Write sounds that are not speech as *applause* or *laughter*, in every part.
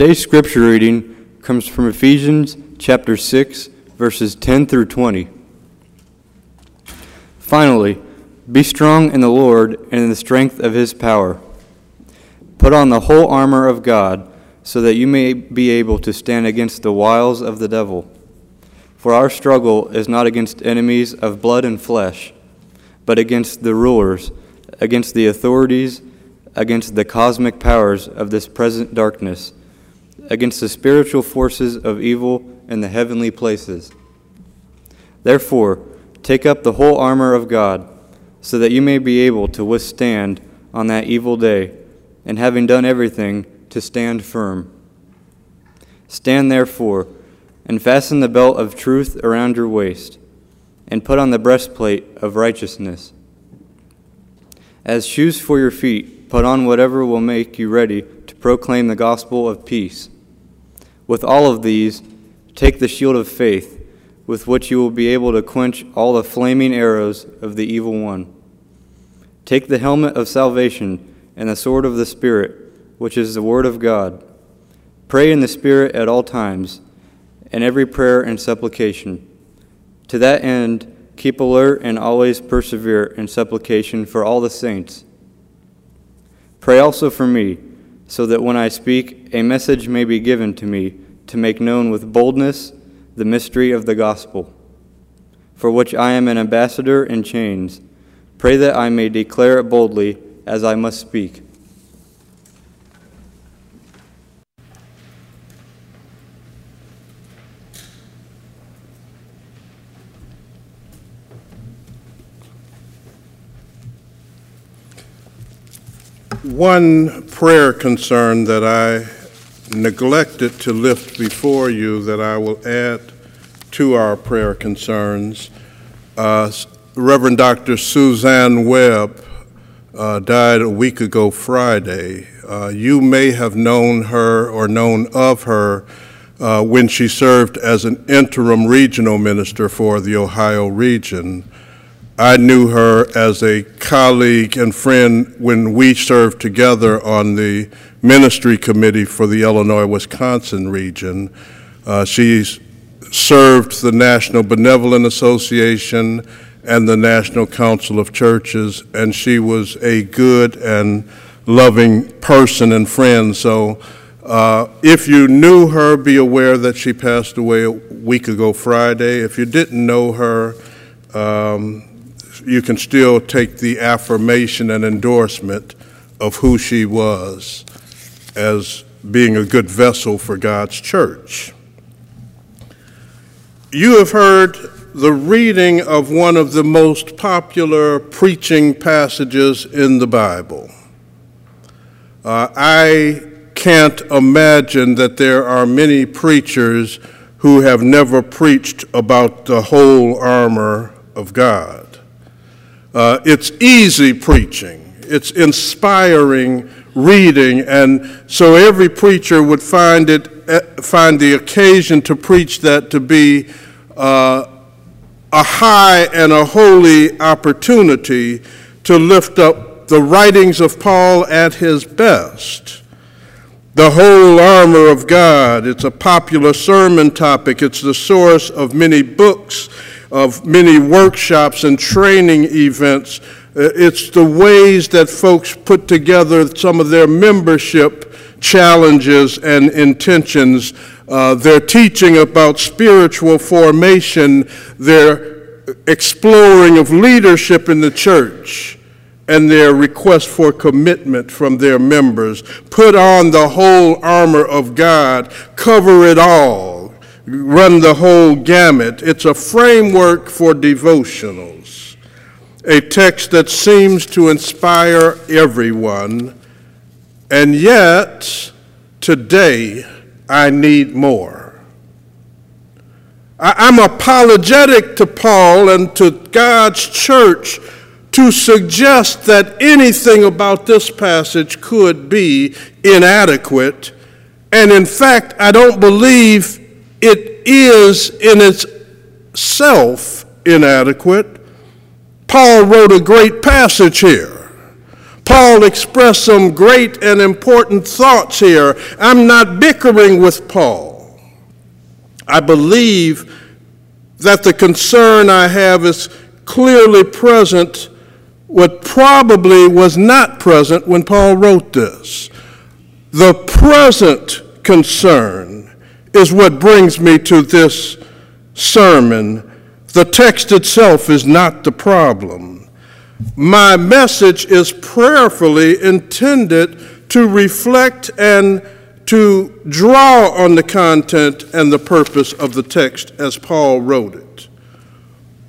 Today's scripture reading comes from Ephesians chapter 6, verses 10 through 20. Finally, be strong in the Lord and in the strength of his power. Put on the whole armor of God, so that you may be able to stand against the wiles of the devil. For our struggle is not against enemies of blood and flesh, but against the rulers, against the authorities, against the cosmic powers of this present darkness against the spiritual forces of evil in the heavenly places. Therefore, take up the whole armor of God, so that you may be able to withstand on that evil day, and having done everything, to stand firm. Stand therefore, and fasten the belt of truth around your waist, and put on the breastplate of righteousness. As shoes for your feet, put on whatever will make you ready to proclaim the gospel of peace. With all of these, take the shield of faith, with which you will be able to quench all the flaming arrows of the evil one. Take the helmet of salvation and the sword of the Spirit, which is the Word of God. Pray in the Spirit at all times, in every prayer and supplication. To that end, keep alert and always persevere in supplication for all the saints. Pray also for me so that when I speak, a message may be given to me to make known with boldness the mystery of the gospel, for which I am an ambassador in chains. Pray that I may declare it boldly as I must speak. One prayer concern that I neglected to lift before you that I will add to our prayer concerns. Uh, Reverend Dr. Suzanne Webb uh, died a week ago Friday. Uh, you may have known her or known of her uh, when she served as an interim regional minister for the Ohio region. I knew her as a colleague and friend when we served together on the ministry committee for the Illinois Wisconsin region. Uh, she's served the National Benevolent Association and the National Council of Churches, and she was a good and loving person and friend. So, uh, if you knew her, be aware that she passed away a week ago Friday. If you didn't know her, um, you can still take the affirmation and endorsement of who she was as being a good vessel for God's church. You have heard the reading of one of the most popular preaching passages in the Bible. Uh, I can't imagine that there are many preachers who have never preached about the whole armor of God. Uh, it's easy preaching, it's inspiring reading, and so every preacher would find it eh, find the occasion to preach that to be uh, a high and a holy opportunity to lift up the writings of Paul at his best. The whole armor of God. It's a popular sermon topic. It's the source of many books of many workshops and training events. Uh, it's the ways that folks put together some of their membership challenges and intentions. Uh, their teaching about spiritual formation, their exploring of leadership in the church, and their request for commitment from their members. Put on the whole armor of God, cover it all run the whole gamut. It's a framework for devotionals, a text that seems to inspire everyone, and yet today I need more. I'm apologetic to Paul and to God's church to suggest that anything about this passage could be inadequate. And in fact, I don't believe it is in itself inadequate. Paul wrote a great passage here. Paul expressed some great and important thoughts here. I'm not bickering with Paul. I believe that the concern I have is clearly present, what probably was not present when Paul wrote this. The present concern is what brings me to this sermon. The text itself is not the problem. My message is prayerfully intended to reflect and to draw on the content and the purpose of the text as Paul wrote it.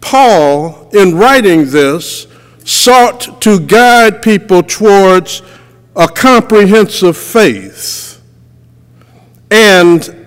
Paul, in writing this, sought to guide people towards a comprehensive faith and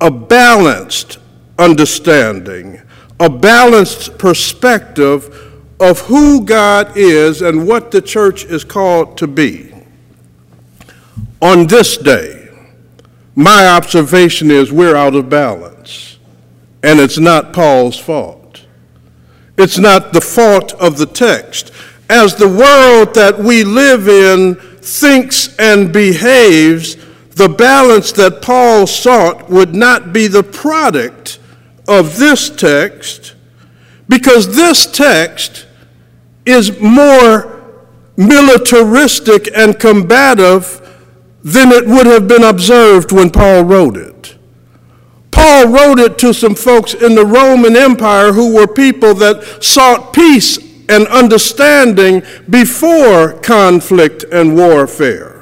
a balanced understanding, a balanced perspective of who God is and what the church is called to be. On this day, my observation is we're out of balance, and it's not Paul's fault. It's not the fault of the text. As the world that we live in thinks and behaves, the balance that Paul sought would not be the product of this text, because this text is more militaristic and combative than it would have been observed when Paul wrote it. Paul wrote it to some folks in the Roman Empire who were people that sought peace and understanding before conflict and warfare.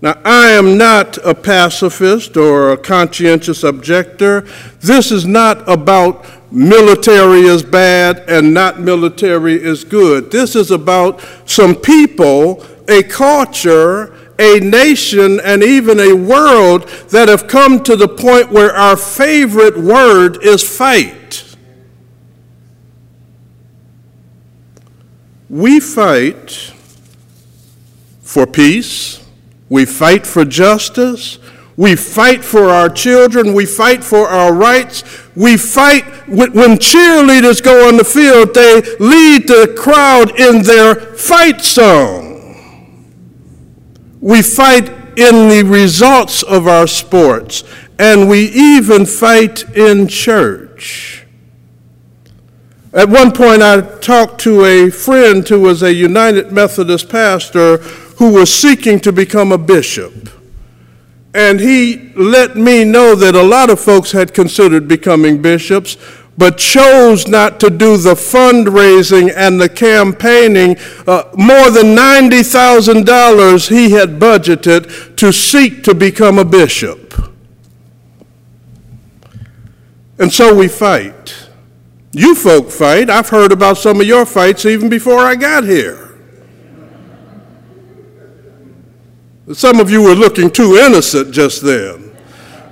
Now, I am not a pacifist or a conscientious objector. This is not about military is bad and not military is good. This is about some people, a culture, a nation, and even a world that have come to the point where our favorite word is fight. We fight for peace, we fight for justice, we fight for our children. We fight for our rights. We fight when cheerleaders go on the field, they lead the crowd in their fight song. We fight in the results of our sports, and we even fight in church. At one point, I talked to a friend who was a United Methodist pastor who was seeking to become a bishop. And he let me know that a lot of folks had considered becoming bishops, but chose not to do the fundraising and the campaigning. Uh, more than $90,000 he had budgeted to seek to become a bishop. And so we fight. You folk fight. I've heard about some of your fights even before I got here. Some of you were looking too innocent just then.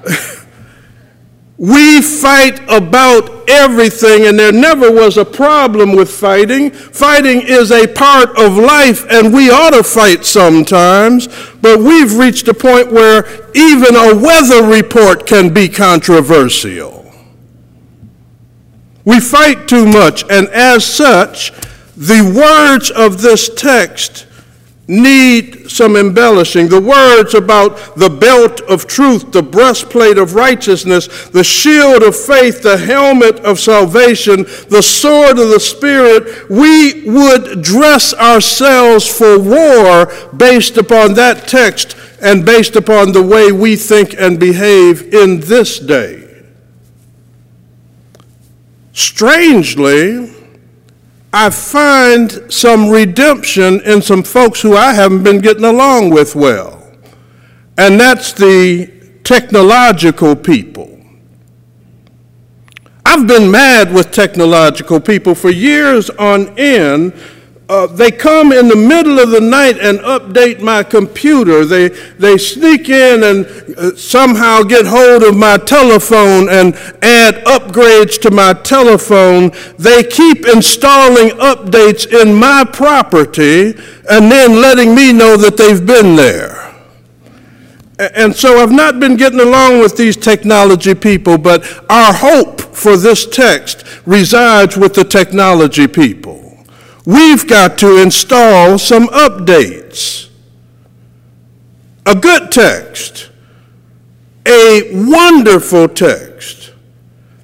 *laughs* we fight about everything, and there never was a problem with fighting. Fighting is a part of life, and we ought to fight sometimes, but we've reached a point where even a weather report can be controversial. We fight too much, and as such, the words of this text need some embellishing. The words about the belt of truth, the breastplate of righteousness, the shield of faith, the helmet of salvation, the sword of the Spirit, we would dress ourselves for war based upon that text and based upon the way we think and behave in this day. Strangely, I find some redemption in some folks who I haven't been getting along with well. And that's the technological people. I've been mad with technological people for years on end uh, they come in the middle of the night and update my computer. They, they sneak in and uh, somehow get hold of my telephone and add upgrades to my telephone. They keep installing updates in my property and then letting me know that they've been there. And so I've not been getting along with these technology people, but our hope for this text resides with the technology people. We've got to install some updates. A good text, a wonderful text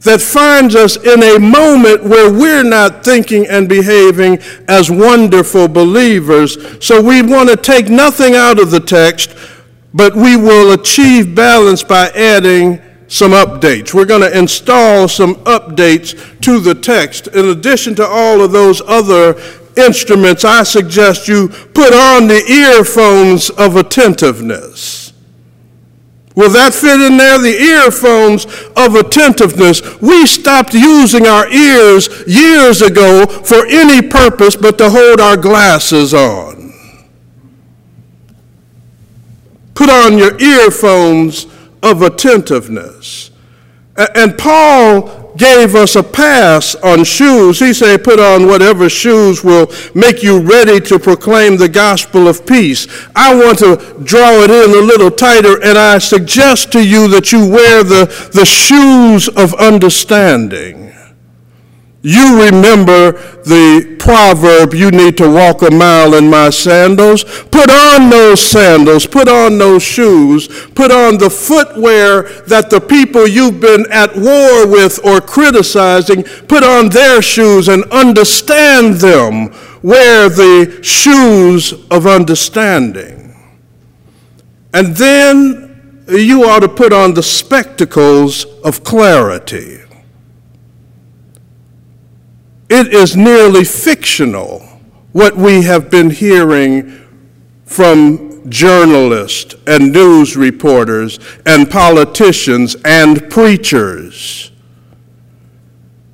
that finds us in a moment where we're not thinking and behaving as wonderful believers. So we want to take nothing out of the text, but we will achieve balance by adding some updates. We're going to install some updates to the text. In addition to all of those other instruments, I suggest you put on the earphones of attentiveness. Will that fit in there? The earphones of attentiveness. We stopped using our ears years ago for any purpose but to hold our glasses on. Put on your earphones of attentiveness. And Paul gave us a pass on shoes. He said, put on whatever shoes will make you ready to proclaim the gospel of peace. I want to draw it in a little tighter, and I suggest to you that you wear the, the shoes of understanding. You remember the proverb, you need to walk a mile in my sandals. Put on those sandals, put on those shoes, put on the footwear that the people you've been at war with or criticizing, put on their shoes and understand them. Wear the shoes of understanding. And then you ought to put on the spectacles of clarity. It is nearly fictional what we have been hearing from journalists and news reporters and politicians and preachers.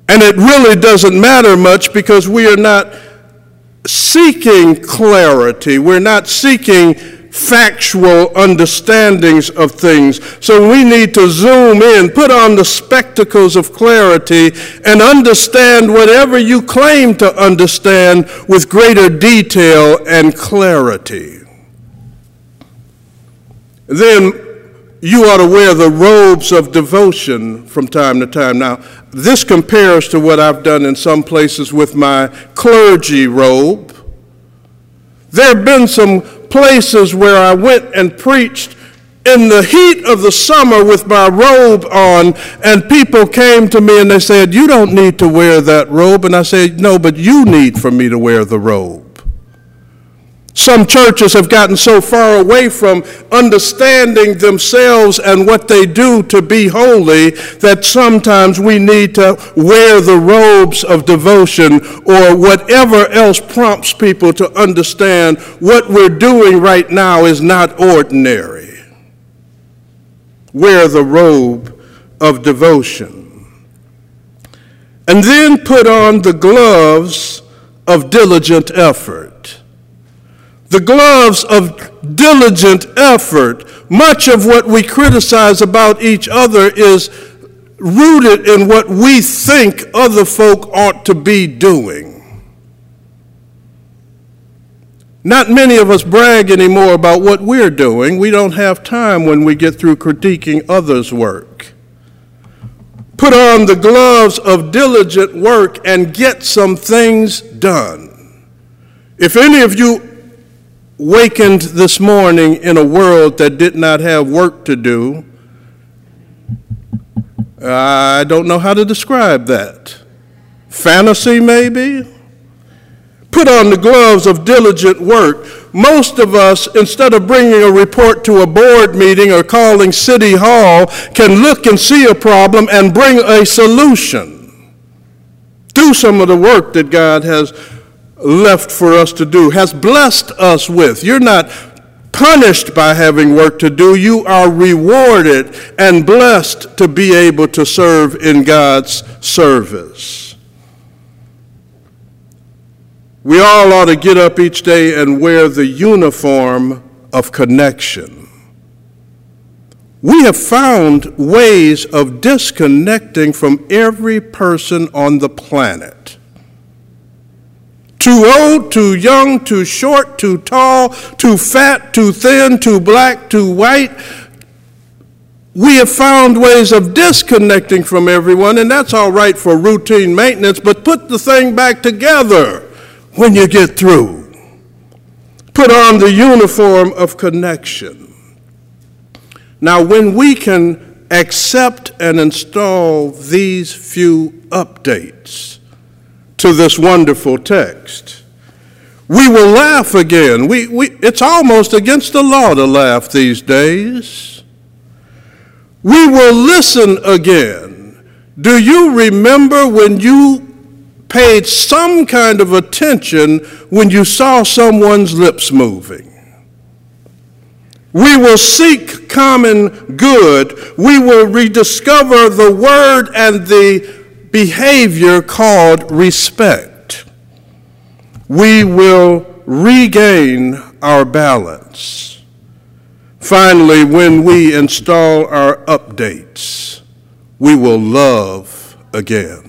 And it really doesn't matter much because we are not seeking clarity. We're not seeking factual understandings of things. So we need to zoom in, put on the spectacles of clarity, and understand whatever you claim to understand with greater detail and clarity. Then you ought to wear the robes of devotion from time to time. Now, this compares to what I've done in some places with my clergy robe. There have been some places where I went and preached in the heat of the summer with my robe on, and people came to me and they said, You don't need to wear that robe. And I said, No, but you need for me to wear the robe. Some churches have gotten so far away from understanding themselves and what they do to be holy that sometimes we need to wear the robes of devotion or whatever else prompts people to understand what we're doing right now is not ordinary. Wear the robe of devotion. And then put on the gloves of diligent effort the gloves of diligent effort. Much of what we criticize about each other is rooted in what we think other folk ought to be doing. Not many of us brag anymore about what we're doing. We don't have time when we get through critiquing others' work. Put on the gloves of diligent work and get some things done. If any of you wakened this morning in a world that did not have work to do. I don't know how to describe that. Fantasy, maybe? Put on the gloves of diligent work. Most of us, instead of bringing a report to a board meeting or calling City Hall, can look and see a problem and bring a solution. Do some of the work that God has left for us to do, has blessed us with. You're not punished by having work to do, you are rewarded and blessed to be able to serve in God's service. We all ought to get up each day and wear the uniform of connection. We have found ways of disconnecting from every person on the planet. Too old, too young, too short, too tall, too fat, too thin, too black, too white. We have found ways of disconnecting from everyone, and that's all right for routine maintenance, but put the thing back together. when you get through. Put on the uniform of connection. Now, when we can accept and install these few updates to this wonderful text, we will laugh again. We, we, it's almost against the law to laugh these days. We will listen again. Do you remember when you paid some kind of attention when you saw someone's lips moving? We will seek common good. We will rediscover the word and the behavior called respect. We will regain our balance. Finally, when we install our updates, we will love again.